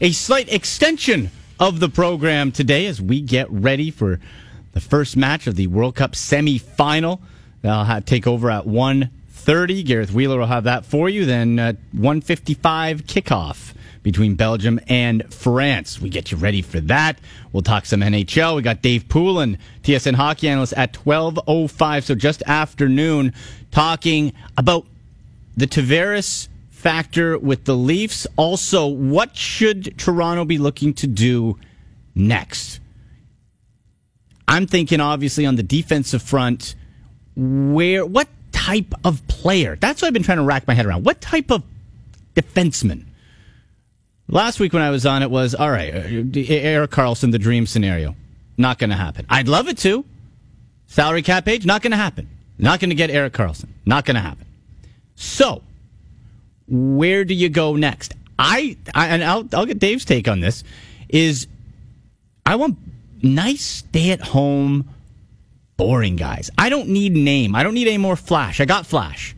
a slight extension of the program today as we get ready for the first match of the World Cup semi-final. They'll take over at 1.30. Gareth Wheeler will have that for you. Then uh, 1.55 kickoff between Belgium and France. We get you ready for that. We'll talk some NHL. We got Dave Poulin, TSN hockey analyst at 12.05, so just afternoon, talking about the Tavares factor with the Leafs. Also, what should Toronto be looking to do next? I'm thinking obviously on the defensive front, where what type of player? That's what I've been trying to rack my head around. What type of defenseman? Last week when I was on, it was all right. Uh, uh, Erik Karlsson, the dream scenario, not going to happen. I'd love it to. Salary cap page, not going to happen. Not going to get Erik Karlsson. Not going to happen. So, where do you go next? I, I and I'll, I'll get Dave's take on this. Is I want nice stay at home, boring guys. I don't need name. I don't need any more flash. I got flash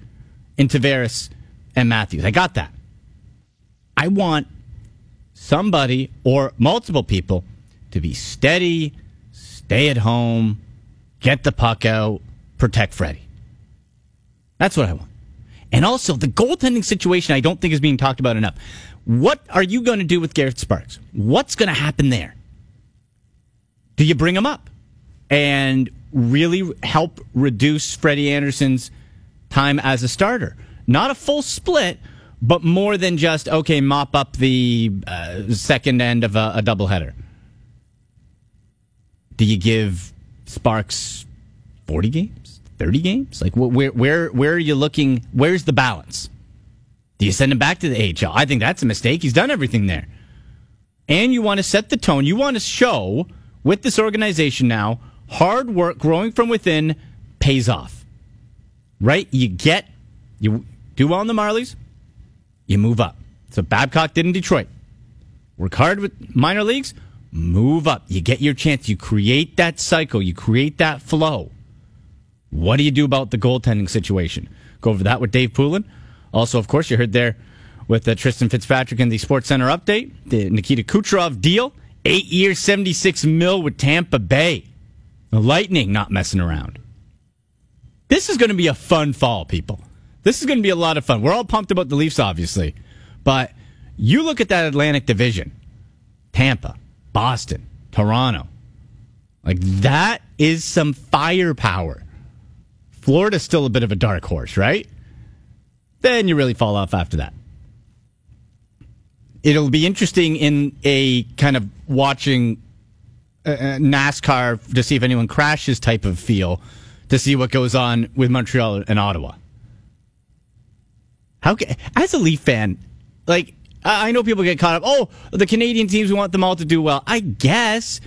in Tavares and Matthews. I got that. I want somebody or multiple people to be steady, stay at home, get the puck out, protect Freddie. That's what I want. And also, the goaltending situation I don't think is being talked about enough. What are you going to do with Garrett Sparks? What's going to happen there? Do you bring him up and really help reduce Freddie Andersen's time as a starter? Not a full split, but more than just, okay, mop up the uh, second end of a, a doubleheader. Do you give Sparks 40 games? 30 games? Like, where, where, where are you looking? Where's the balance? Do you send him back to the AHL? I think that's a mistake. He's done everything there. And you want to set the tone. You want to show with this organization now, hard work growing from within pays off. Right? You get, you do well in the Marlies, you move up. So Babcock did in Detroit. Work hard with minor leagues, move up. You get your chance. You create that cycle, you create that flow. What do you do about the goaltending situation? Go over that with Dave Poulin. Also, of course, you heard there with uh, Tristan Fitzpatrick in the Sports Center update, the Nikita Kucherov deal, eight years, 76 mil with Tampa Bay. The Lightning not messing around. This is going to be a fun fall, people. This is going to be a lot of fun. We're all pumped about the Leafs, obviously, but you look at that Atlantic Division Tampa, Boston, Toronto. Like, that is some firepower. Florida's still a bit of a dark horse, right? Then you really fall off after that. It'll be interesting in a kind of watching uh, uh, NASCAR to see if anyone crashes type of feel to see what goes on with Montreal and Ottawa. How as a Leaf fan, like I I know people get caught up. Oh, the Canadian teams we want them all to do well. I guess,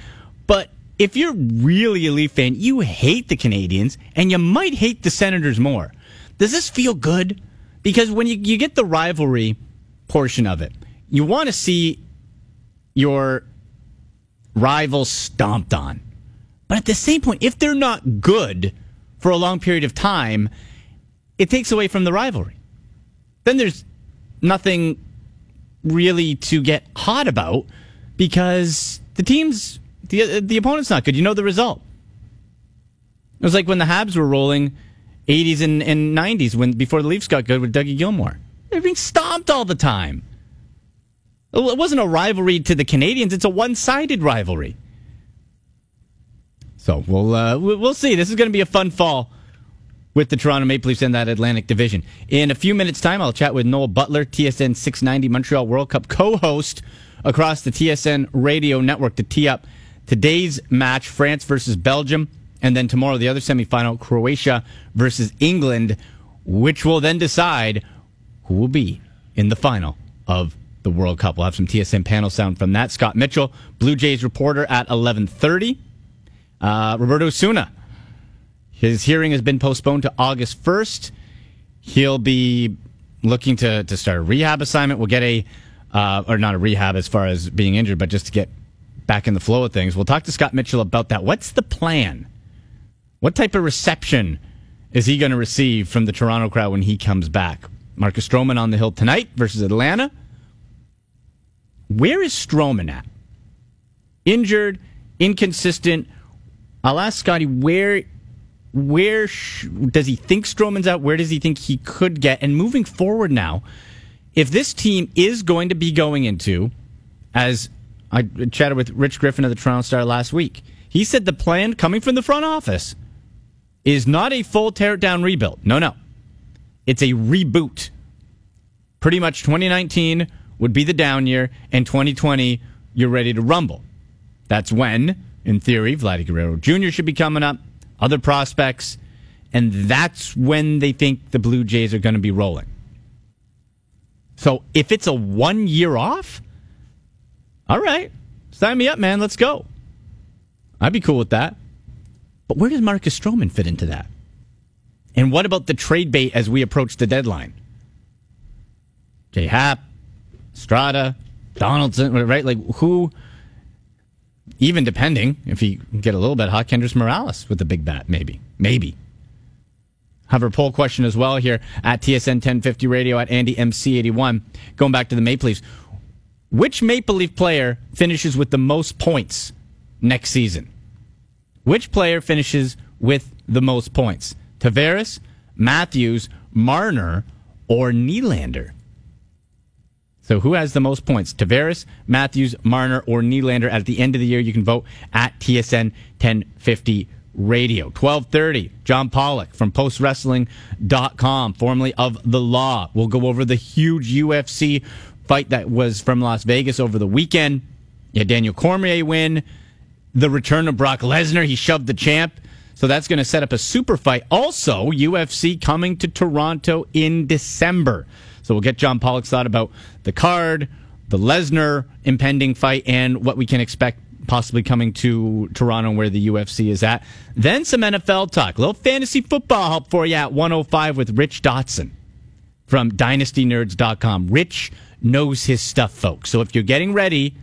but if you're really a Leaf fan, you hate the Canadians and you might hate the Senators more. Does this feel good? Because when you, you get the rivalry portion of it, you want to see your rival stomped on. But at the same point, if they're not good for a long period of time, it takes away from the rivalry. Then there's nothing really to get hot about because the team's the the opponent's not good. You know the result. It was like when the Habs were rolling 80s and, and 90s when before the Leafs got good with Dougie Gilmour. They're being stomped all the time. It wasn't a rivalry to the Canadians. It's a one-sided rivalry. So we'll uh, we'll see. This is going to be a fun fall with the Toronto Maple Leafs in that Atlantic Division. In a few minutes' time, I'll chat with Noel Butler, TSN 690 Montreal World Cup co-host across the TSN radio network to tee up today's match, France versus Belgium, and then tomorrow the other semifinal, Croatia versus England, which will then decide who will be in the final of the World Cup. We'll have some TSN panel sound from that. Scott Mitchell, Blue Jays reporter at 1130. Uh, Roberto Osuna, his hearing has been postponed to August 1st. He'll be looking to, to start a rehab assignment. We'll get a, uh, or not a rehab as far as being injured, but just to get back in the flow of things. We'll talk to Scott Mitchell about that. What's the plan? What type of reception is he going to receive from the Toronto crowd when he comes back? Marcus Stroman on the hill tonight versus Atlanta. Where is Stroman at? Injured, inconsistent. I'll ask Scotty where where sh- does he think Stroman's at? Where does he think he could get? And moving forward now, if this team is going to be going into, as I chatted with Rich Griffin of the Toronto Star last week, he said the plan coming from the front office is not a full tear down rebuild. No, no. It's a reboot. Pretty much 2019 would be the down year, and 2020, you're ready to rumble. That's when, in theory, Vladdy Guerrero Jr. should be coming up other prospects, and that's when they think the Blue Jays are going to be rolling. So if it's a one year off, all right, sign me up, man. Let's go. I'd be cool with that. But where does Marcus Stroman fit into that? And what about the trade bait as we approach the deadline? J Happ, Estrada, Donaldson, right? Like who even depending if he get a little bit hot, Kendrys Morales with the big bat, maybe, maybe. Have a poll question as well here at TSN 1050 Radio at Andy MC 81. Going back to the Maple Leafs, which Maple Leaf player finishes with the most points next season? Which player finishes with the most points? Tavares, Matthews, Marner, or Nylander? So who has the most points? Tavares, Matthews, Marner, or Nylander? At the end of the year, you can vote at TSN 1050 Radio. 1230, John Pollock from postwrestling.com, formerly of The Law. We'll go over the huge UFC fight that was from Las Vegas over the weekend. Yeah, Daniel Cormier win. The return of Brock Lesnar. He shoved the champ. So that's going to set up a super fight. Also, UFC coming to Toronto in December. So we'll get John Pollock's thought about the card, the Lesnar impending fight, and what we can expect possibly coming to Toronto where the UFC is at. Then some NFL talk. A little fantasy football help for you at 105 with Rich Dotson from dynastynerds.com. Rich knows his stuff, folks. So if you're getting ready,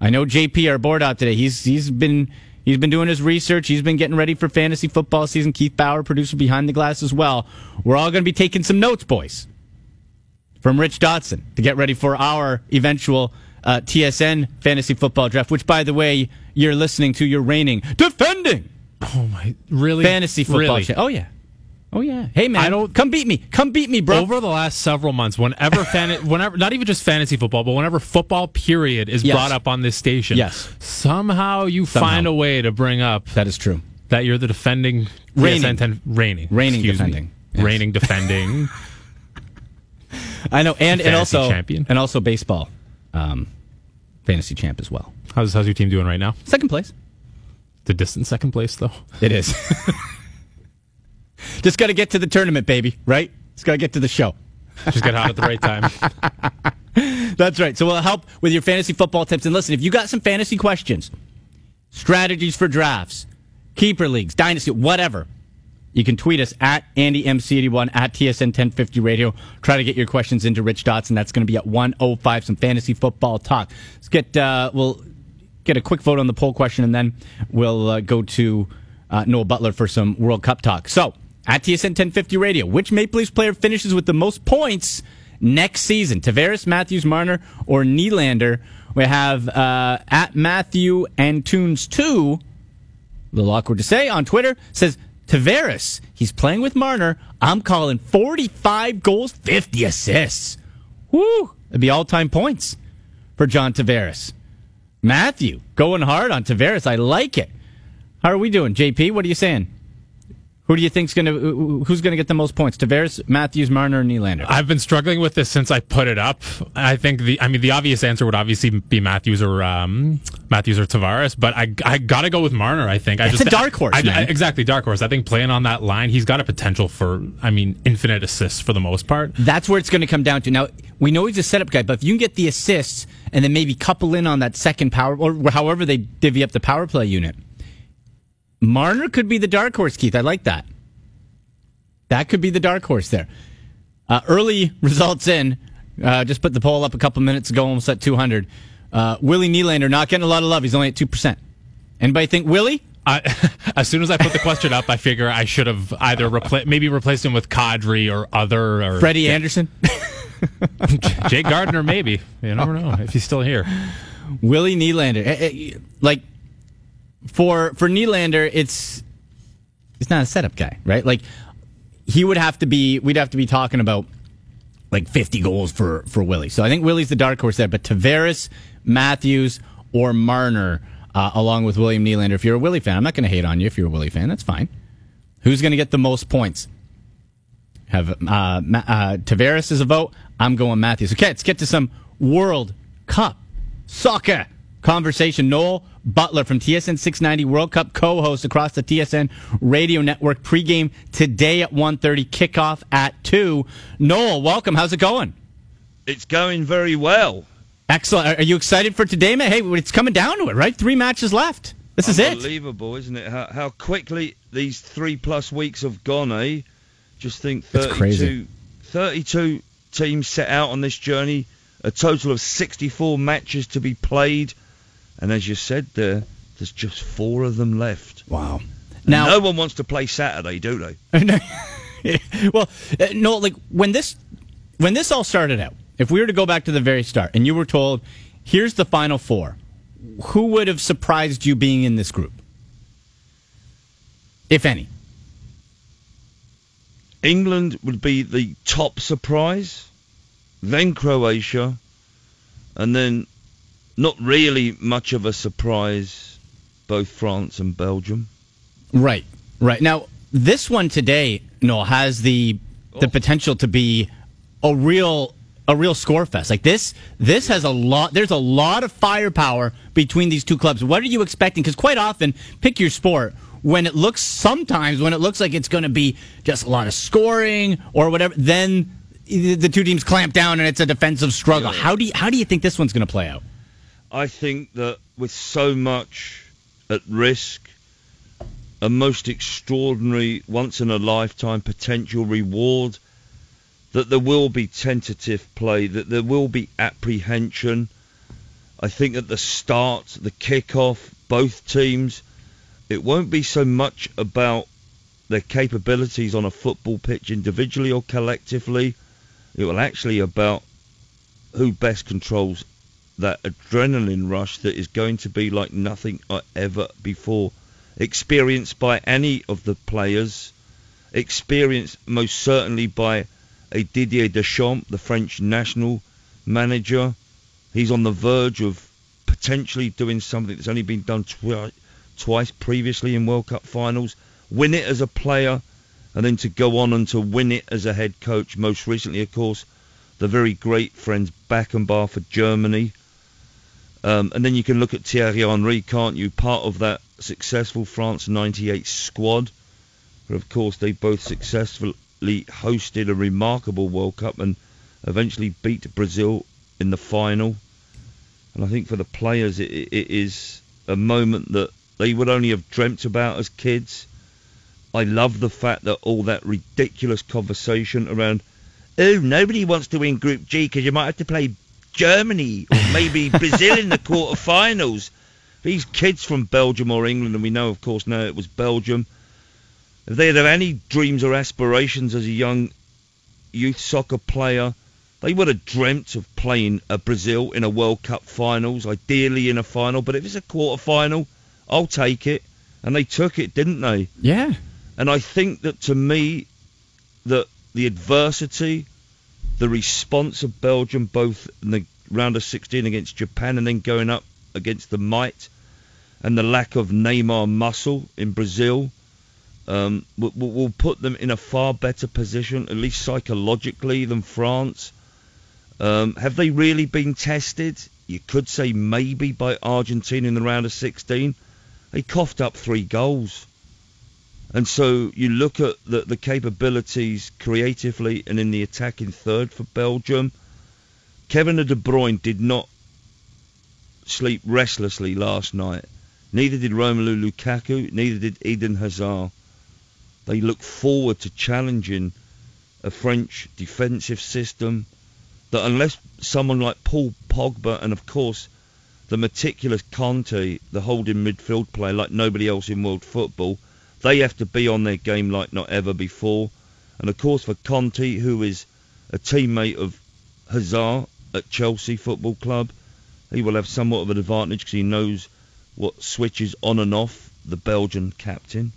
I know JP, our board out today, he's he's been he's been doing his research. He's been getting ready for fantasy football season. Keith Bauer, producer behind the glass as well. We're all going to be taking some notes, boys from Rich Dotson to get ready for our eventual uh, TSN fantasy football draft, which, by the way, you're listening to. You're reigning, defending. Oh my, really? Fantasy football. Really? Oh yeah, oh yeah. Hey man, I don't come beat me. Come beat me, bro. Over the last several months, whenever fan, whenever not even just fantasy football, but whenever football period is Yes. brought up on this station, Yes. somehow you Somehow. find a way to bring up that is true. that you're the defending Reigning. TSN 10 reigning, Reigning defending. Yes. reigning defending. I know, and and also champion. and also baseball, um, fantasy champ as well. how's how's your team doing right now? Second place. The distant second place though. It is. Just got to get to the tournament, baby. Right? Just got to get to the show. Just get hot at the right time. That's right. So we'll help with your fantasy football tips. And listen, if you got some fantasy questions, strategies for drafts, keeper leagues, dynasty, whatever, you can tweet us at AndyMC81 at TSN 1050 Radio. Try to get your questions into Rich Dotson. That's going to be at 105. Some fantasy football talk. Let's get uh, we'll get a quick vote on the poll question, and then we'll uh, go to uh, Noel Butler for some World Cup talk. So at TSN 1050 Radio, which Maple Leafs player finishes with the most points next season? Tavares, Matthews, Marner, or Nylander? We have uh, at Matthew and Tunes two a little awkward to say on Twitter, says Tavares, he's playing with Marner. I'm calling 45 goals, 50 assists. Woo! It'd be all time points for John Tavares. Matthew, going hard on Tavares. I like it. How are we doing, JP? What are you saying? Who do you think's going to who's going to get the most points? Tavares, Matthews, Marner, or Nylander? I've been struggling with this since I put it up. I think the, I mean, the obvious answer would obviously be Matthews or um, Matthews or Tavares, but I, I got to go with Marner. I think I It's just a dark horse, I-. I- exactly, dark horse. I think playing on that line, he's got a potential for, I mean, infinite assists for the most part. That's where it's going to come down to. Now, we know he's a setup guy, but if you can get the assists and then maybe couple in on that second power, or however they divvy up the power play unit, Marner could be the dark horse, Keith. I like that. That could be the dark horse there. Uh, early results in. Uh, just put the poll up a couple minutes ago, almost at 200. Uh, Willie Nylander not getting a lot of love. He's only at 2%. Anybody think Willie? I, as soon as I put the question up, I figure I should have either repla- maybe replaced him with Kadri or other or Freddie Andersen? Jake Gardiner, maybe. You never know if he's still here. Willie Nylander, eh, eh, like for for Nylander, it's it's not a setup guy, right? Like he would have to be. We'd have to be talking about like 50 goals for for Willie. So I think Willie's the dark horse there. But Tavares, Matthews, or Marner, uh, along with William Nylander. If you're a Willie fan, I'm not going to hate on you. If you're a Willie fan, that's fine. Who's going to get the most points? Have uh, uh, Tavares is a vote. I'm going Matthews. Okay, let's get to some World Cup soccer conversation. Noel Butler from TSN 690 World Cup co-host across the TSN radio network pregame today at 1.30, kickoff at 2. Noel, welcome. How's it going? It's going very well. Excellent. Are you excited for today, man? Hey, it's coming down to it, right? Three matches left. This is it. Unbelievable, isn't it? How, how quickly these three plus weeks have gone, eh? Just think 32, 32 teams set out on this journey, a total of 64 matches to be played. And as you said there, there's just four of them left. Wow. Now, no one wants to play Saturday, do they? well, uh, no, like when this when this all started out, if we were to go back to the very start and you were told, here's the final four, who would have surprised you being in this group? If any. England would be the top surprise, then Croatia, and then not really much of a surprise, both France and Belgium. Right, right. Now, this one today, no, has the the oh. potential to be a real a real score fest. Like this, this has a lot. There's a lot of firepower between these two clubs. What are you expecting? Because quite often, pick your sport. When it looks sometimes when it looks like it's going to be just a lot of scoring or whatever, then the two teams clamp down and it's a defensive struggle. How do you, how do you think this one's going to play out? I think that with so much at risk, a most extraordinary, once in a lifetime potential reward, that there will be tentative play, that there will be apprehension. I think at the start, the kick-off, both teams, it won't be so much about their capabilities on a football pitch individually or collectively. It will actually about who best controls that adrenaline rush that is going to be like nothing uh, ever before experienced by any of the players, experienced most certainly by a Didier Deschamps, the French national manager. He's on the verge of potentially doing something that's only been done twi- twice previously in World Cup finals. Win it as a player, and then to go on and to win it as a head coach. Most recently, of course, the very great Franz Beckenbauer for Germany. Um, and then you can look at Thierry Henry, can't you? Part of that successful France 98 squad. But of course, they both successfully hosted a remarkable World Cup and eventually beat Brazil in the final. And I think for the players, it, it is a moment that they would only have dreamt about as kids. I love the fact that all that ridiculous conversation around, oh, nobody wants to win Group G because you might have to play Germany or maybe Brazil in the quarterfinals. These kids from Belgium or England, and we know, of course, now it was Belgium. If they had any dreams or aspirations as a young youth soccer player, they would have dreamt of playing a Brazil in a World Cup finals, ideally in a final. But if it's a quarter final, I'll take it. And they took it, didn't they? Yeah. And I think that to me, that the adversity the response of Belgium, both in the round of 16 against Japan and then going up against the might, and the lack of Neymar muscle in Brazil, um, will, will put them in a far better position, at least psychologically, than France. Um, have they really been tested? You could say maybe by Argentina in the round of 16. They coughed up three goals. And so you look at the, the capabilities creatively and in the attacking third for Belgium. Kevin De Bruyne did not sleep restlessly last night. Neither did Romelu Lukaku, neither did Eden Hazard. They look forward to challenging a French defensive system that unless someone like Paul Pogba and of course the meticulous Kante, the holding midfield player like nobody else in world football, they have to be on their game like not ever before. And of course, for Kante, who is a teammate of Hazard at Chelsea Football Club. He will have somewhat of an advantage because he knows what switches on and off the Belgian captain.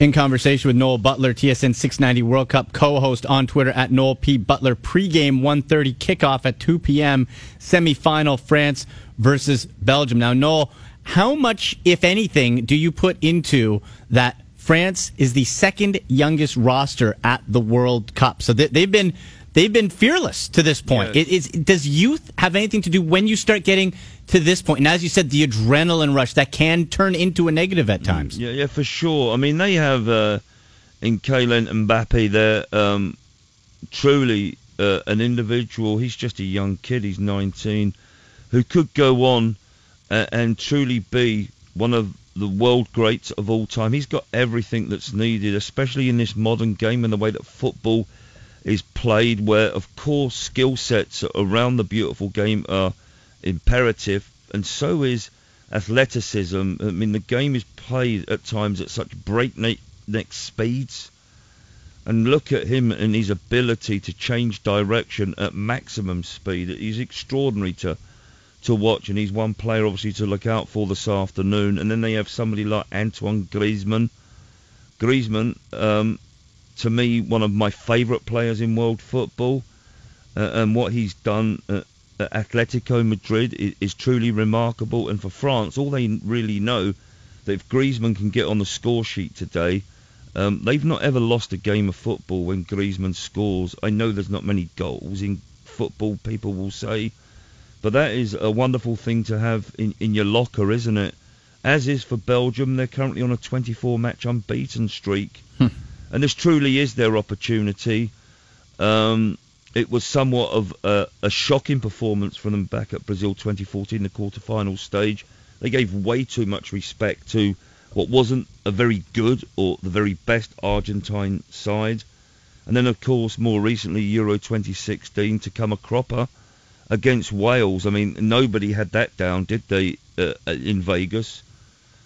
In conversation with Noel Butler, TSN 690 World Cup co-host on Twitter at Noel P. Butler. Pregame 1.30 kickoff at 2 p.m. Semi-final France versus Belgium. Now, Noel, how much, if anything, do you put into that France is the second youngest roster at the World Cup? So they, have been they've been fearless to this point. Yes. does youth have anything to do when you start getting to this point? And as you said, the adrenaline rush that can turn into a negative at times. Yeah, yeah, for sure. I mean, they have uh, in Kylian Mbappe, they're um, truly uh, an individual. He's just a young kid. He's 19, who could go on uh, and truly be one of the world greats of all time. He's got everything that's needed, especially in this modern game and the way that football is played, where of course skill sets around the beautiful game are imperative, and so is athleticism. I mean, the game is played at times at such breakneck speeds. And look at him and his ability to change direction at maximum speed. He's extraordinary to to watch, and he's one player obviously to look out for this afternoon. And then they have somebody like Antoine Griezmann. Griezmann, um, to me, one of my favourite players in world football, uh, and what he's done at, at Atletico Madrid is, is, truly remarkable. And for France, all they really know that if Griezmann can get on the score sheet today, um, they've not ever lost a game of football when Griezmann scores. I know there's not many goals in football, people will say, but that is a wonderful thing to have in, in your locker, isn't it? As is for Belgium, they're currently on a 24 match unbeaten streak. Hmm. and this truly is their opportunity. Um, it was somewhat of a, a, shocking performance from them back at Brazil 2014, the quarter-final stage. They gave way too much respect to what wasn't a very good or the very best Argentine side. And then, of course, more recently, Euro 2016 to come a cropper against Wales. I mean, nobody had that down, did they, uh, uh, in Vegas?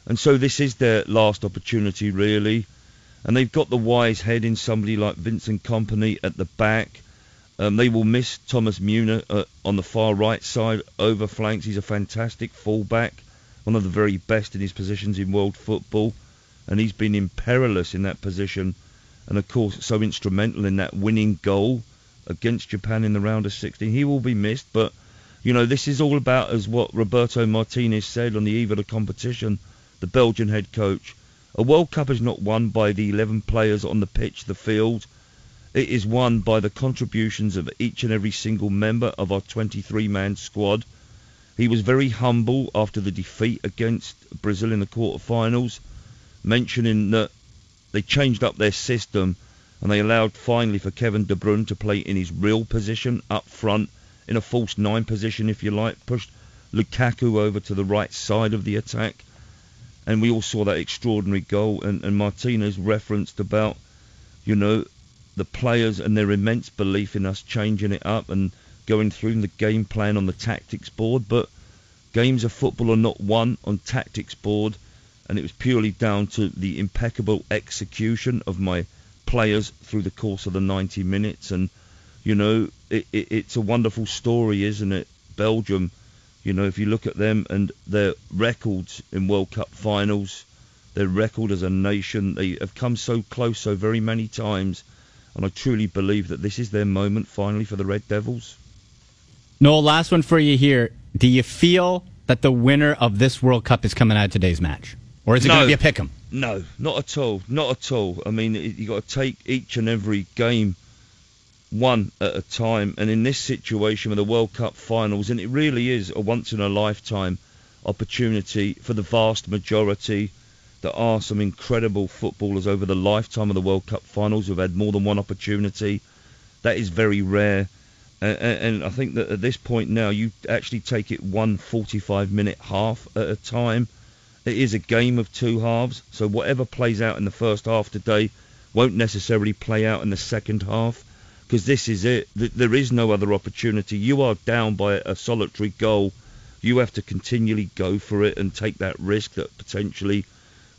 And so this is their last opportunity, really. And they've got the wise head in somebody like Vincent Kompany at the back. Um, they will miss Thomas Meunier uh, on the far right side, over flanks. He's a fantastic fullback, one of the very best in his positions in world football. And he's been imperious in that position. And of course, so instrumental in that winning goal against Japan in the round of 16. He will be missed, but you know this is all about as what Roberto Martinez said on the eve of the competition, the Belgian head coach. A World Cup is not won by the 11 players on the pitch, the field. It is won by the contributions of each and every single member of our 23-man squad. He was very humble after the defeat against Brazil in the quarterfinals, mentioning that they changed up their system and they allowed finally for Kevin De Bruyne to play in his real position up front, in a false nine position, if you like, pushed Lukaku over to the right side of the attack, and we all saw that extraordinary goal. And, and Martinez referenced about, you know, the players and their immense belief in us changing it up and going through the game plan on the tactics board, but games of football are not won on tactics board, and it was purely down to the impeccable execution of my players through the course of the 90 minutes. And, you know, it, it, it's a wonderful story, isn't it? Belgium, you know, if you look at them and their records in World Cup finals, their record as a nation, they have come so close so very many times. And I truly believe that this is their moment finally for the Red Devils. Noel, last one for you here. Do you feel that the winner of this World Cup is coming out of today's match? Or is it no. going to be a pick 'em? No, not at all. Not at all. I mean, you got to take each and every game one at a time. And in this situation with the World Cup finals, and it really is a once in a lifetime opportunity for the vast majority. There are some incredible footballers over the lifetime of the World Cup finals who've had more than one opportunity. That is very rare. And, and I think that at this point now, you actually take it one 45 minute half at a time it is a game of two halves, so whatever plays out in the first half today won't necessarily play out in the second half because this is it. There is no other opportunity. You are down by a solitary goal. You have to continually go for it and take that risk that potentially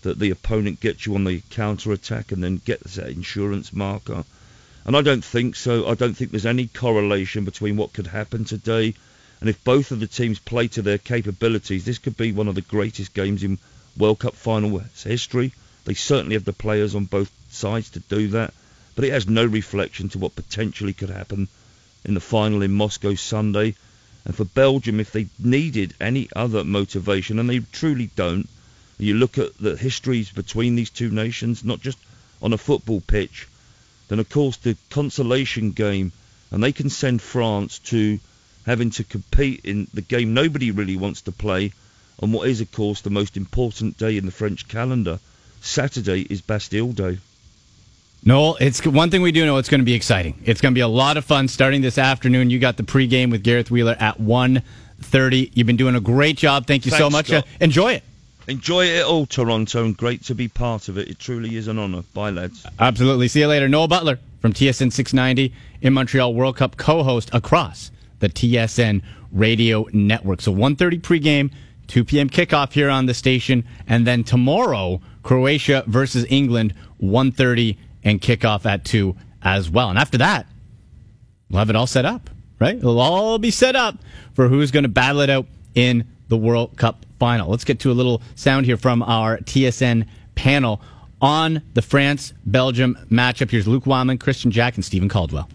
that the opponent gets you on the counter attack and then gets that insurance marker. And I don't think so. I don't think there's any correlation between what could happen today. And if both of the teams play to their capabilities, this could be one of the greatest games in World Cup final history. They certainly have the players on both sides to do that. But it has no reflection to what potentially could happen in the final in Moscow Sunday. And for Belgium, if they needed any other motivation, and they truly don't, you look at the histories between these two nations, not just on a football pitch, then of course the consolation game, and they can send France to having to compete in the game nobody really wants to play on what is of course the most important day in the French calendar. Saturday is Bastille Day. No, it's one thing we do know. It's going to be exciting. It's going to be a lot of fun starting this afternoon. You got the pregame with Gareth Wheeler at 1.30. You've been doing a great job. Thank you Thanks, so much. Uh, enjoy it. Enjoy it all, Toronto, and great to be part of it. It truly is an honour. Bye, lads. Absolutely. See you later. Noel Butler from TSN 690 in Montreal World Cup co-host across the TSN radio network. So 1.30 pregame, 2 p.m. kickoff here on the station. And then tomorrow, Croatia versus England, 1.30 and kickoff at 2 as well. And after that, we'll have it all set up, right? It'll all be set up for who's going to battle it out in the World Cup final. Let's get to a little sound here from our TSN panel on the France Belgium matchup. Here's Luke Wildman, Kristian Jack, and Steven Caldwell.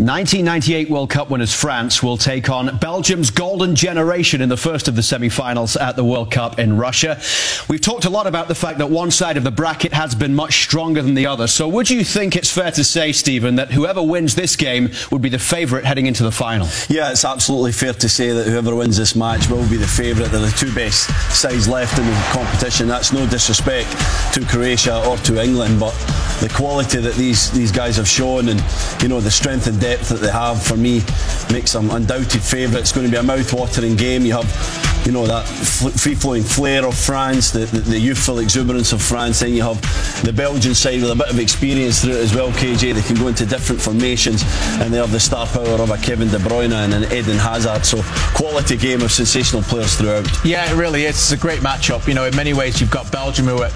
1998 World Cup winners France will take on Belgium's golden generation in the first of the semi-finals at the World Cup in Russia. We've talked a lot about the fact that one side of the bracket has been much stronger than the other. So would you think it's fair to say, Steven, that whoever wins this game would be the favourite heading into the final? Yeah, it's absolutely fair to say that whoever wins this match will be the favourite. They're the two best sides left in the competition. That's no disrespect to Croatia or to England, but the quality that these, these guys have shown and you know the strength and depth that they have for me makes them undoubted favourite. It's going to be a mouth-watering game. You have you know that free-flowing flair of France, the, the, the youthful exuberance of France. Then you have the Belgian side with a bit of experience through it as well. KJ, they can go into different formations, and they have the star power of a Kevin De Bruyne and an Eden Hazard. So quality game of sensational players throughout. Yeah, it really is. It's a great matchup. You know, in many ways, you've got Belgium who are,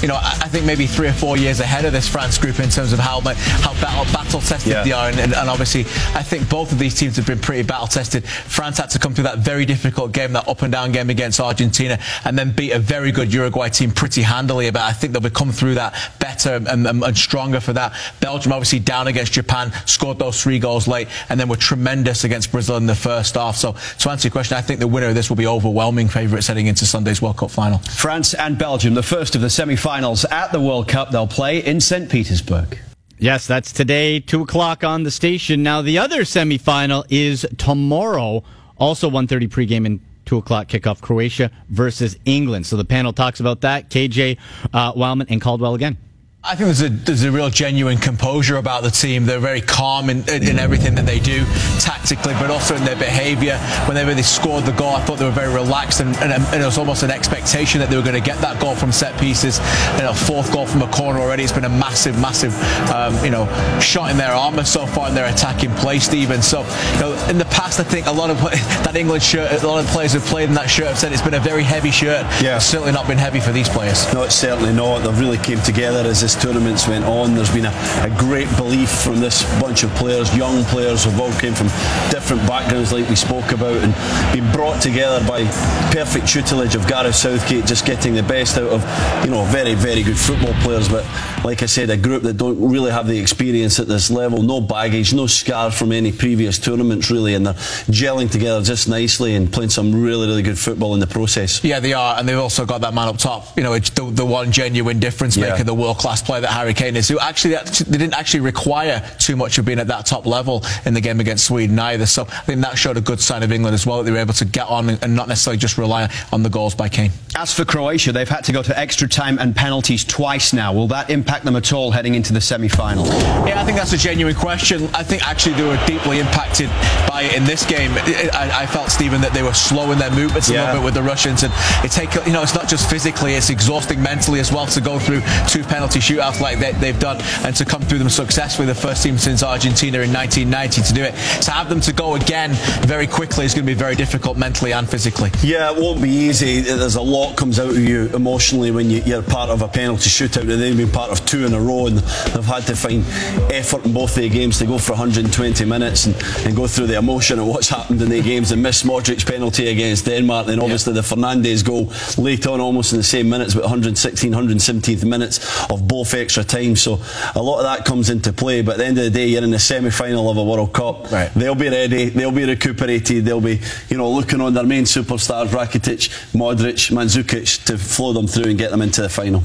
you know, I I think maybe three or four years ahead of this France group in terms of how how battle battle tested Yeah. they are, and, and, and obviously, I think both of these teams have been pretty battle tested. France had to come through that very difficult game, that up and down game against Argentina, and then beat a very good Uruguay team pretty handily. But I think they'll come through that better and, and, and stronger for that. Belgium obviously down against Japan, scored those three goals late, and then were tremendous against Brazil in the first half. So to answer your question, I think the winner of this will be overwhelming favourites heading into Sunday's World Cup final. France and Belgium, the first of the semi-finals at the World Cup. They'll play in St. Petersburg. Yes, that's today, 2 o'clock on the station. Now, the other semifinal is tomorrow, also 1.30 pregame and 2 o'clock kickoff, Croatia versus England. So the panel talks about that. KJ, uh, Wildman, and Caldwell again. I think there's a there's a real genuine composure about the team. They're very calm in, in, in everything that they do, tactically, but also in their behaviour. Whenever they scored the goal, I thought they were very relaxed, and, and, and it was almost an expectation that they were going to get that goal from set pieces. You know, fourth goal from a corner already. It's been a massive, massive, um, you know, shot in their armour so far in their attacking play, Steven. So, you know, in the past, I think a lot of that England shirt, a lot of players who've played in that shirt have said it's been a very heavy shirt. Yeah. It's certainly not been heavy for these players. No, it's certainly not. They've really came together as tournament's went on. There's been a, a great belief from this bunch of players, young players who've all came from different backgrounds like we spoke about and been brought together by perfect tutelage of Gareth Southgate, just getting the best out of, you know, very, very good football players. But like I said, a group that don't really have the experience at this level, no baggage, no scars from any previous tournaments really, and they're gelling together just nicely and playing some really, really good football in the process. Yeah, they are, and they've also got that man up top. You know, the, the one genuine difference Yeah. maker, the world class player that Harry Kane is. Who actually they didn't actually require too much of being at that top level in the game against Sweden either. So I think that showed a good sign of England as well that they were able to get on and, not necessarily just rely on the goals by Kane. As for Croatia, they've had to go to extra time and penalties twice now. Will that impact them at all heading into the semi-final? Yeah, I think that's a genuine question. I think actually they were deeply impacted by it in this game. I, I- felt Steven that they were slow in their movements a little bit with the Russians, and it take you know it's not just physically, it's exhausting mentally as well to go through two penalty shootouts shootouts like they, they've done and to come through them successfully, the first team since Argentina in 1990 to do it. To have them to go again very quickly is going to be very difficult mentally and physically. Yeah, it won't be easy. There's a lot comes out of you emotionally when you, are part of a penalty shootout. They've been part of two in a row and they've had to find effort in both their games to go for 120 minutes and, and go through the emotion of what's happened in their games and miss Modric's penalty against Denmark. Then obviously the Fernandes goal late on, almost in the same minutes, but 116, 117th minutes of both extra time. So a lot of that comes into play. But at the end of the day, you're in the semi-final of a World Cup. Right. They'll be ready. They'll be recuperated. They'll be, you know, looking on their main superstars, Rakitic, Modric, Mandzukic, to flow them through and get them into the final.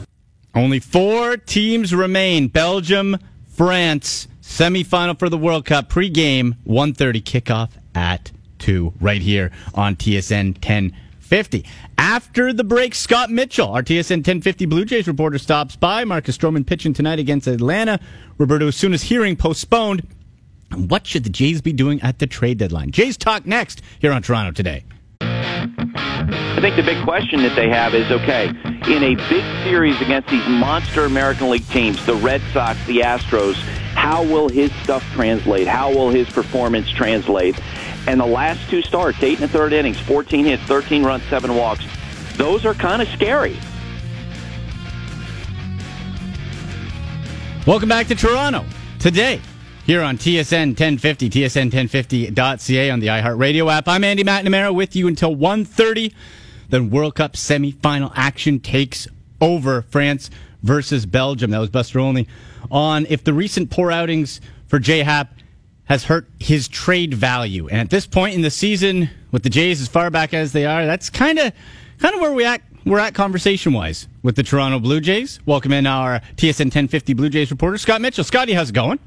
Only four teams remain: Belgium, France, semi-final for the World Cup. Pre-game, 1:30 kickoff at two, right here on TSN 1050. After the break, Scott Mitchell, our TSN 1050 Blue Jays reporter, stops by. Marcus Stroman pitching tonight against Atlanta. Roberto Osuna's hearing postponed. What should the Jays be doing at the trade deadline? Jays talk next here on Toronto today. I think the big question that they have is okay, in a big series against these monster American League teams, the Red Sox, the Astros, how will his stuff translate? How will his performance translate? And the last two starts, eight and third innings, 14 hits, 13 runs, seven walks, those are kind of scary. Welcome back to Toronto today here on TSN 1050, tsn1050.ca on the iHeartRadio app. I'm Andy McNamara with you until 1.30. Then World Cup semifinal action takes over France versus Belgium. That was Buster Olney on if the recent poor outings for J Happ has hurt his trade value. And at this point in the season, with the Jays as far back as they are, that's kind of kind of where we at we're at conversation wise with the Toronto Blue Jays. Welcome in our TSN 1050 Blue Jays reporter Scott Mitchell. Scotty, how's it going?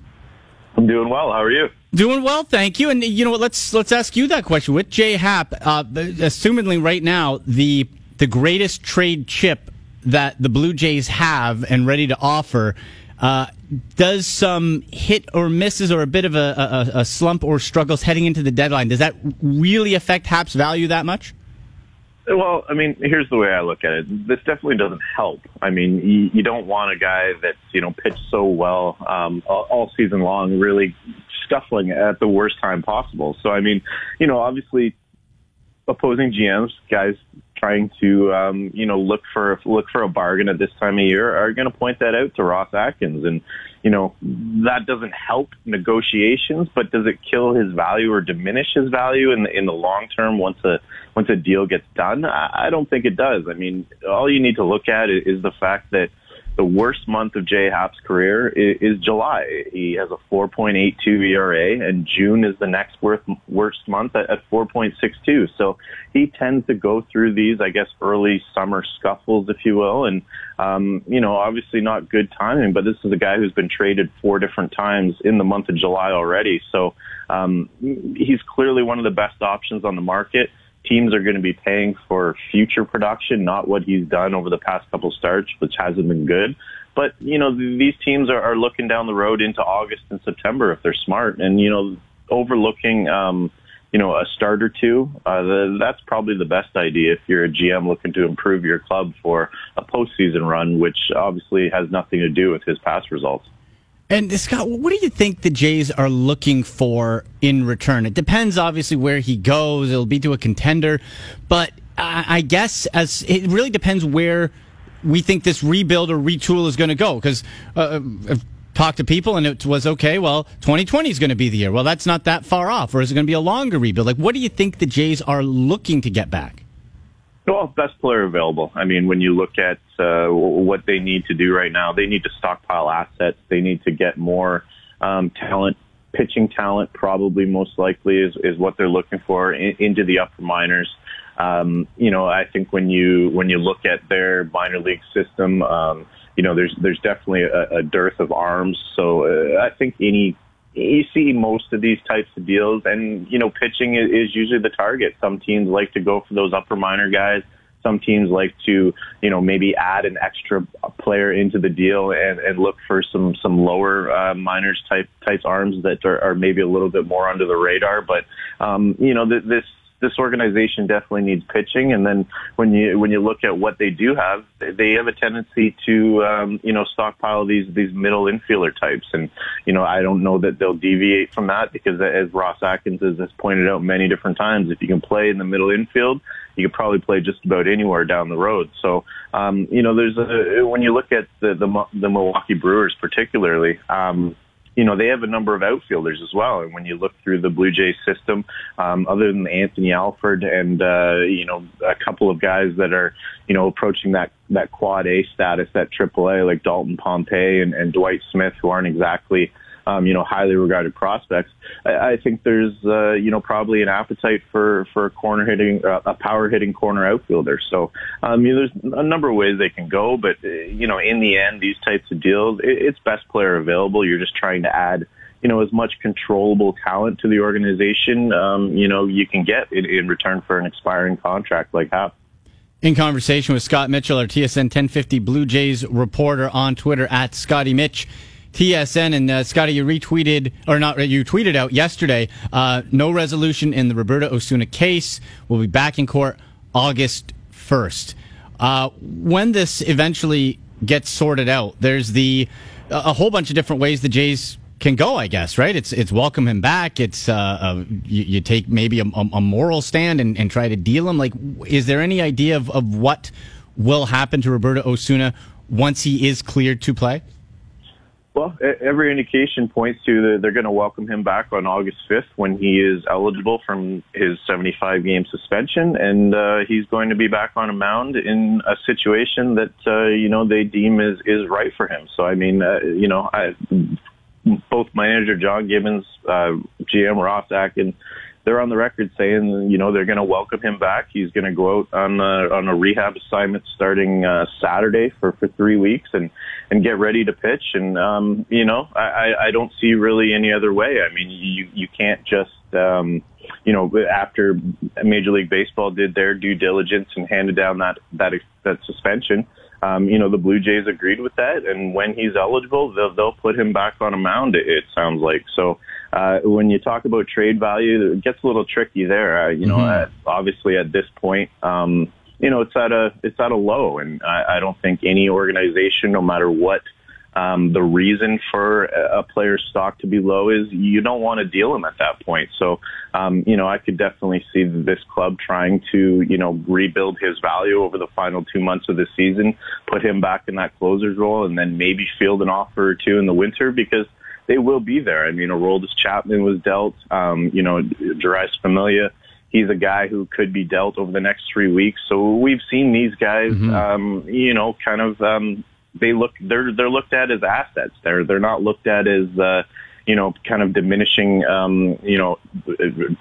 I'm doing well. How are you? Doing well, thank you. And you know what? Let's let's ask you that question with J Happ. Uh, assumingly, right now the the greatest trade chip that the Blue Jays have and ready to offer. Uh, does some hit or misses or a bit of a, a, a, slump or struggles heading into the deadline, does that really affect Happ's value that much? Well, I mean, here's the way I look at it. This definitely doesn't help. I mean, you, you don't want a guy that's, you know, pitched so well um, all, all season long, really scuffling at the worst time possible. So, I mean, you know, obviously opposing GMs, guys trying to um, you know look for look for a bargain at this time of year are going to point that out to Ross Atkins, and you know that doesn't help negotiations, but does it kill his value or diminish his value in the in the long term once a once a deal gets done? I, I don't think it does. I mean, all you need to look at is the fact that the worst month of J Happ's career is, is July. He has a 4.82 ERA, and June is the next worst, worst month at, at 4.62. So he tends to go through these, I guess, early summer scuffles, if you will, and um, you know, obviously not good timing. But this is a guy who's been traded four different times in the month of July already. So um, he's clearly one of the best options on the market teams are going to be paying for future production, not what he's done over the past couple starts, which hasn't been good. But, you know, these teams are, are looking down the road into August and September if they're smart. And, you know, overlooking, um, you know, a start or two, uh, the, that's probably the best idea if you're a GM looking to improve your club for a postseason run, which obviously has nothing to do with his past results. And Scott, what do you think the Jays are looking for in return? It depends, obviously, where he goes. It'll be to a contender, but I guess as it really depends where we think this rebuild or retool is going to go. Because uh, I've talked to people, and it was okay. Well, 2020 is going to be the year. Well, that's not that far off, or is it going to be a longer rebuild? Like, what do you think the Jays are looking to get back? Well, best player available. I mean, when you look at uh, what they need to do right now, they need to stockpile assets. They need to get more um, talent, pitching talent. Probably most likely is is what they're looking for in, into the upper minors. Um, you know, I think when you when you look at their minor league system, um, you know, there's there's definitely a, a dearth of arms. So uh, I think any you see most of these types of deals, and you know, pitching is, is usually the target. Some teams like to go for those upper minor guys. Some teams like to, you know, maybe add an extra player into the deal and, and look for some some lower uh, minors type type arms that are, are maybe a little bit more under the radar. But um, you know, th- this this organization definitely needs pitching. And then when you when you look at what they do have, they have a tendency to um, you know stockpile these these middle infielder types. And you know I don't know that they'll deviate from that because as Ross Atkins has pointed out many different times, if you can play in the middle infield, you could probably play just about anywhere down the road. So um, you know there's a when you look at the the, the Milwaukee Brewers particularly. Um, you know, they have a number of outfielders as well. And when you look through the Blue Jays system, um, other than Anthony Alford and, uh, you know, a couple of guys that are, you know, approaching that, that quad A status that triple A, like Dalton Pompey and, and Dwight Smith, who aren't exactly, um, you know, highly regarded prospects. I, I think there's, uh, you know, probably an appetite for, for a corner hitting, uh, a power hitting corner outfielder. So, um, you know, there's a number of ways they can go, but, uh, you know, in the end, these types of deals, it, it's best player available. You're just trying to add, you know, as much controllable talent to the organization, um, you know, you can get in, in return for an expiring contract like Happ. In conversation with Scott Mitchell, our TSN 1050 Blue Jays reporter on Twitter at Scotty Mitch. TSN and uh, Scotty, you retweeted or not? You tweeted out yesterday. Uh, no resolution in the Roberto Osuna case. We'll be back in court August first. Uh, when this eventually gets sorted out, there's the a whole bunch of different ways the Jays can go. I guess right. It's it's welcome him back. It's uh, uh you, you, take maybe a, a moral stand and, and, try to deal him. Like, is there any idea of, of what will happen to Roberto Osuna once he is cleared to play? Well, every indication points to that they're going to welcome him back on August 5th when he is eligible from his 75 game suspension, and uh, he's going to be back on a mound in a situation that uh, you know they deem is is right for him. So, I mean, uh, you know, I, both manager John Gibbons, uh, GM Ross Atkins, they're on the record saying, you know, they're going to welcome him back. He's going to go out on a, on a rehab assignment starting uh, Saturday for for three weeks and and get ready to pitch. And um, you know, I I don't see really any other way. I mean, you you can't just um, you know, after Major League Baseball did their due diligence and handed down that that that suspension, um, you know, the Blue Jays agreed with that, and when he's eligible, they'll they'll put him back on a mound. It sounds like so. Uh, when you talk about trade value, it gets a little tricky there. Uh, you know, mm-hmm. at, obviously at this point, um, you know, it's at a it's at a low, and I, I don't think any organization, no matter what um, the reason for a player's stock to be low is you don't want to deal him at that point. So, um, you know, I could definitely see this club trying to, you know, rebuild his value over the final two months of the season, put him back in that closer's role, and then maybe field an offer or two in the winter because they will be there. I mean, Aroldis Chapman was dealt, um, you know, Jeurys Familia he's a guy who could be dealt over the next three weeks. So we've seen these guys, mm-hmm. um, you know, kind of um, they look they're they're looked at as assets. They're they're not looked at as uh, you know kind of diminishing um, you know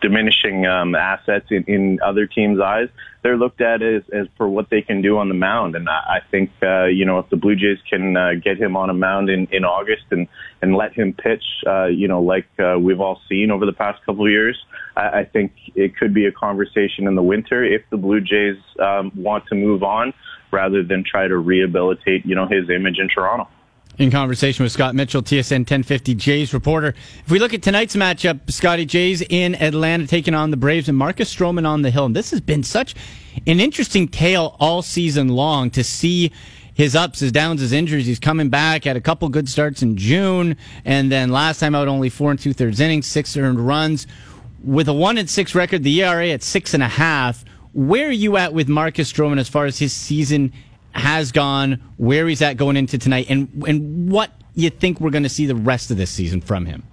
diminishing um, assets in, in other teams' eyes. They're looked at as as for what they can do on the mound, and I, I think uh, you know if the Blue Jays can uh, get him on a mound in in August and and let him pitch, uh, you know like uh, we've all seen over the past couple of years. I, I think it could be a conversation in the winter if the Blue Jays um, want to move on rather than try to rehabilitate, you know, his image in Toronto. In conversation with Scott Mitchell, TSN 1050 Jays reporter. If we look at tonight's matchup, Scotty Jays in Atlanta taking on the Braves and Marcus Stroman on the hill. And this has been such an interesting tale all season long to see his ups, his downs, his injuries. He's coming back, had a couple good starts in June, and then last time out only four and two thirds innings, six earned runs. With a one and six record, the ERA at six and a half where are you at with Marcus Stroman as far as his season has gone, where he's at going into tonight, and and what you think we're going to see the rest of this season from him?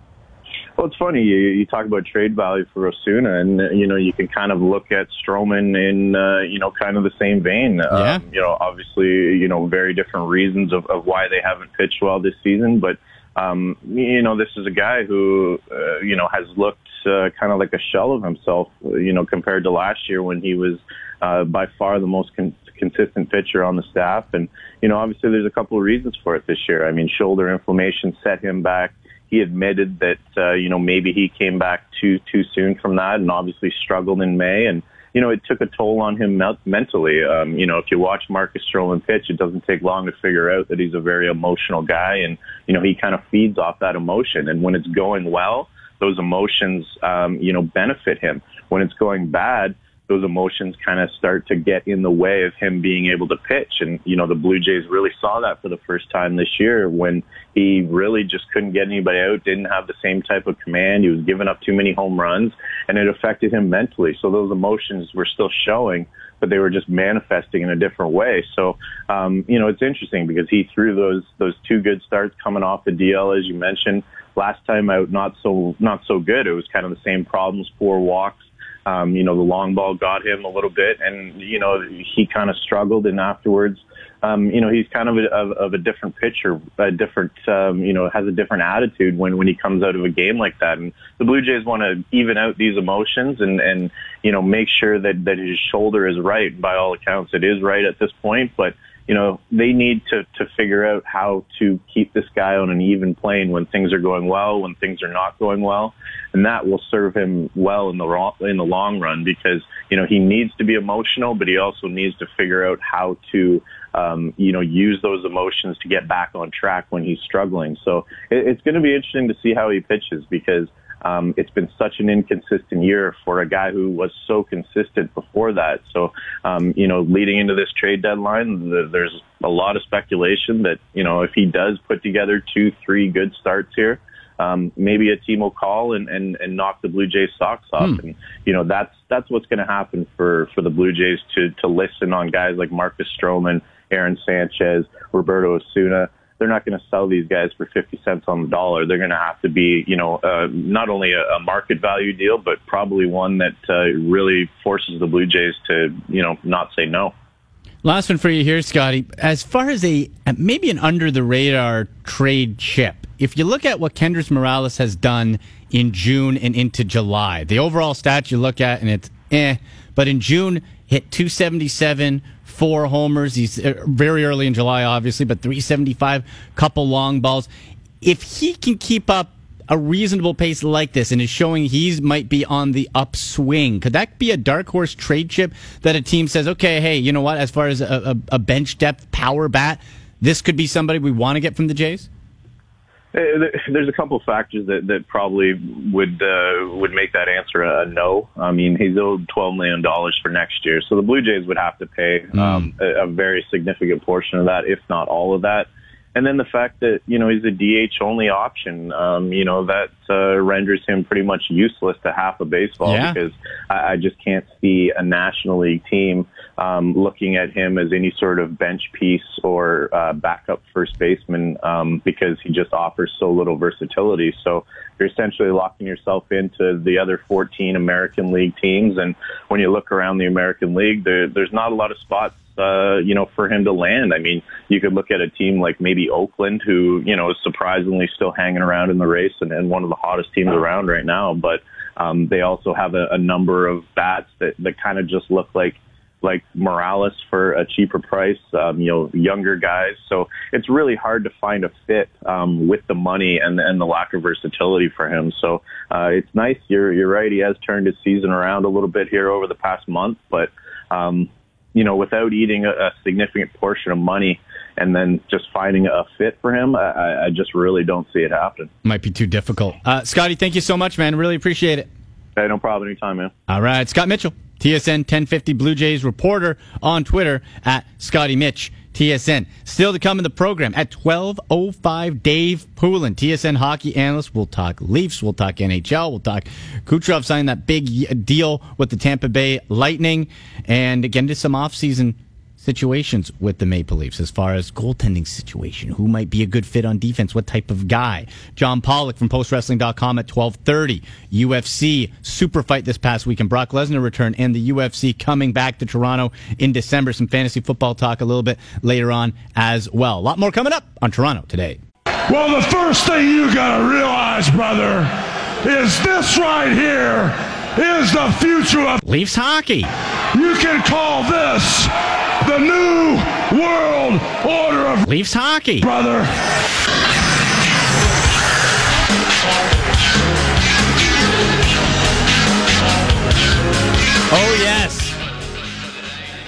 Well, it's funny you, you talk about trade value for Osuna, and you know you can kind of look at Stroman in uh, you know kind of the same vein. Yeah. Um, you know, obviously you know very different reasons of, of why they haven't pitched well this season, but um, you know this is a guy who uh, you know has looked uh, kind of like a shell of himself, you know, compared to last year when he was uh, by far the most con- consistent pitcher on the staff. And, you know, obviously there's a couple of reasons for it this year. I mean, shoulder inflammation set him back. He admitted that, uh, you know, maybe he came back too, too soon from that and obviously struggled in May. And, you know, it took a toll on him mentally. Um, you know, if you watch Marcus Stroman pitch, it doesn't take long to figure out that he's a very emotional guy and, you know, he kind of feeds off that emotion. And when it's going well, those emotions, um, you know, benefit him. When it's going bad, those emotions kind of start to get in the way of him being able to pitch. And, you know, the Blue Jays really saw that for the first time this year when he really just couldn't get anybody out, didn't have the same type of command. He was giving up too many home runs and it affected him mentally. So those emotions were still showing, but they were just manifesting in a different way. So, um, you know, it's interesting because he threw those, those two good starts coming off the DL, as you mentioned. Last time out, not so, not so good. It was kind of the same problems, four walks um, you know, the long ball got him a little bit, and you know he kind of struggled. And afterwards, um, you know, he's kind of a, of, of a different pitcher, a different, um, you know, has a different attitude when when he comes out of a game like that. And the Blue Jays want to even out these emotions and and you know make sure that that his shoulder is right. By all accounts, it is right at this point, but you know, they need to, to figure out how to keep this guy on an even plane when things are going well, when things are not going well. And that will serve him well in the, in the long run because, you know, he needs to be emotional, but he also needs to figure out how to, um, you know, use those emotions to get back on track when he's struggling. So it, it's going to be interesting to see how he pitches because um, it's been such an inconsistent year for a guy who was so consistent before that. So, um, you know, leading into this trade deadline, the, there's a lot of speculation that, you know, if he does put together two, three good starts here, um, maybe a team will call and, and, and knock the Blue Jays socks off. Hmm. And, you know, that's, that's what's going to happen for, for the Blue Jays to, to listen on guys like Marcus Stroman, Aaron Sanchez, Roberto Osuna they're not going to sell these guys for 50 cents on the dollar. They're going to have to be, you know, uh, not only a, a market value deal, but probably one that uh, really forces the Blue Jays to, you know, not say no. Last one for you here, Scotty. As far as a maybe an under the radar trade chip, if you look at what Kendrys Morales has done in June and into July, the overall stats you look at and it's eh, but in June hit 277 four homers. He's uh, very early in July, obviously, but 375, couple long balls. If he can keep up a reasonable pace like this and is showing he might be on the upswing, could that be a dark horse trade chip that a team says, okay, hey, you know what? As far as a, a, a bench depth power bat, this could be somebody we want to get from the Jays? Uh, there's a couple of factors that, that probably would uh, would make that answer a no. I mean, he's owed twelve million dollars for next year, so the Blue Jays would have to pay hmm. um, a, a very significant portion of that, if not all of that. And then the fact that, you know, he's a DH only option, um, you know, that uh, renders him pretty much useless to half of baseball yeah. because I, I just can't see a National League team um, looking at him as any sort of bench piece or uh, backup first baseman um, because he just offers so little versatility. So you're essentially locking yourself into the other 14 American League teams. And when you look around the American League, there, there's not a lot of spots uh, you know, for him to land. I mean, you could look at a team like maybe Oakland, who, you know, is surprisingly still hanging around in the race and, and one of the hottest teams around right now. But um, they also have a, a number of bats that, that kind of just look like like Morales for a cheaper price, um, you know, younger guys. So it's really hard to find a fit um, with the money and, and the lack of versatility for him. So uh, it's nice. You're you're right. He has turned his season around a little bit here over the past month, but um, you know, without eating a, a significant portion of money and then just finding a fit for him, I, I just really don't see it happen. Might be too difficult. Uh, Scotty, thank you so much, man. Really appreciate it. Hey, no problem. Anytime, man. All right. Scott Mitchell, TSN 1050 Blue Jays reporter on Twitter at Scotty Mitch. TSN. Still to come in the program at 12.05, Dave Poulin, TSN hockey analyst. We'll talk Leafs. We'll talk NHL. We'll talk Kucherov signing that big deal with the Tampa Bay Lightning and get into some offseason situations with the Maple Leafs as far as goaltending situation. Who might be a good fit on defense? What type of guy? John Pollock from postwrestling.com at 1230. UFC super fight this past weekend. Brock Lesnar return and the UFC coming back to Toronto in December. Some fantasy football talk a little bit later on as well. A lot more coming up on Toronto today. Well, the first thing you got to realize, brother, is this right here is the future of Leafs hockey. You can call this the new world order of Leafs hockey. Brother. Oh, yes.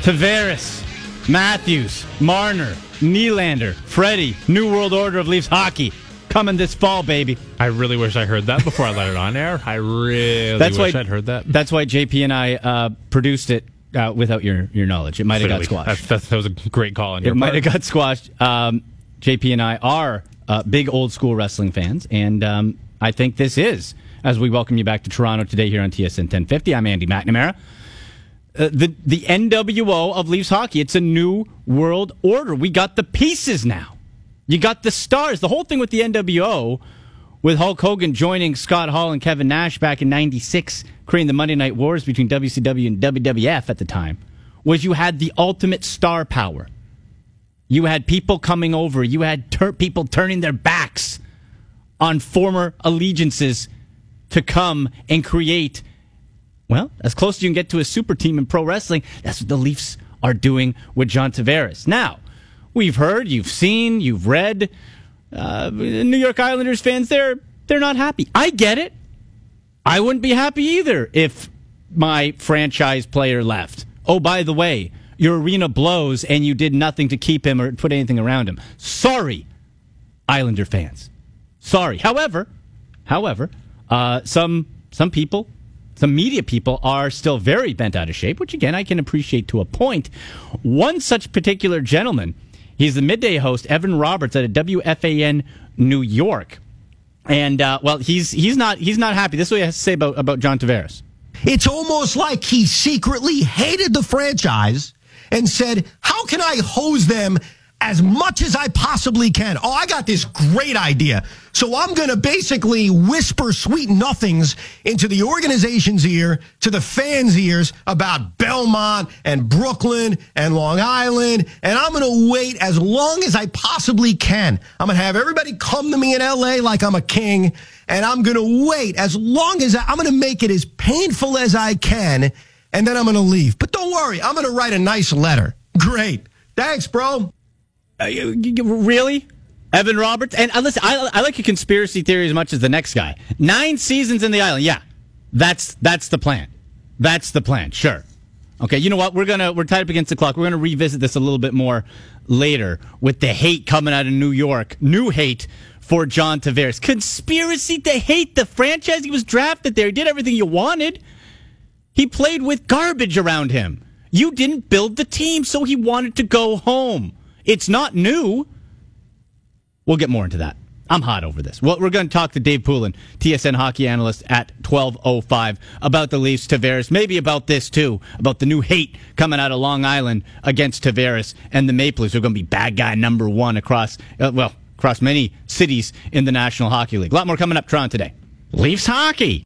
Tavares, Matthews, Marner, Nylander, Freddie, New World Order of Leafs hockey. coming this fall, baby. I really wish I heard that before I let it on air. I really That's wish why I'd heard that. That's why JP and I uh, produced it uh, without your your knowledge. It might have got squashed. That's, that was a great call on it might have got squashed. Um, JP and I are uh, big old school wrestling fans, and um, I think this is as we welcome you back to Toronto today here on TSN 1050. I'm Andy McNamara. Uh, the the NWO of Leafs hockey. It's a new world order. We got the pieces now. You got the stars. The whole thing with the NWO, with Hulk Hogan joining Scott Hall and Kevin Nash back in '96, creating the Monday Night Wars between WCW and WWF at the time, was you had the ultimate star power. You had people coming over. You had tur- people turning their backs on former allegiances to come and create well, as close as you can get to a super team in pro wrestling, that's what the Leafs are doing with John Tavares. Now, we've heard, you've seen, you've read, uh, New York Islanders fans, they're, they're not happy. I get it. I wouldn't be happy either if my franchise player left. Oh, by the way, your arena blows and you did nothing to keep him or put anything around him. Sorry, Islander fans. Sorry. However, however, uh, some some people, some media people are still very bent out of shape, which again I can appreciate to a point. One such particular gentleman, he's the midday host, Evan Roberts at a WFAN New York, and uh, well, he's he's not he's not happy. This is what he has to say about about John Tavares. It's almost like he secretly hated the franchise and said, How can I hose them as much as I possibly can? Oh, I got this great idea. So I'm going to basically whisper sweet nothings into the organization's ear, to the fans' ears about Belmont and Brooklyn and Long Island. And I'm going to wait as long as I possibly can. I'm going to have everybody come to me in LA like I'm a king. And I'm going to wait as long as I, I'm going to make it as painful as I can. And then I'm going to leave. But don't worry, I'm going to write a nice letter. Great. Thanks, bro. Uh, really? Evan Roberts? And uh, listen, I, I like a conspiracy theory as much as the next guy. Nine seasons in the island. Yeah, that's that's the plan. That's the plan. Sure. Okay. You know what? We're gonna we're tied up against the clock. We're gonna revisit this a little bit more later with the hate coming out of New York. New hate for John Tavares. Conspiracy to hate the franchise. He was drafted there. He did everything you wanted. He played with garbage around him. You didn't build the team, so he wanted to go home. It's not new. We'll get more into that. I'm hot over this. Well, we're going to talk to Dave Poulin, TSN hockey analyst at 1205 about the Leafs, Tavares, maybe about this too, about the new hate coming out of Long Island against Tavares and the Maple Leafs are going to be bad guy number one across, uh, well, across many cities in the National Hockey League. A lot more coming up, Tron, today. Leafs hockey.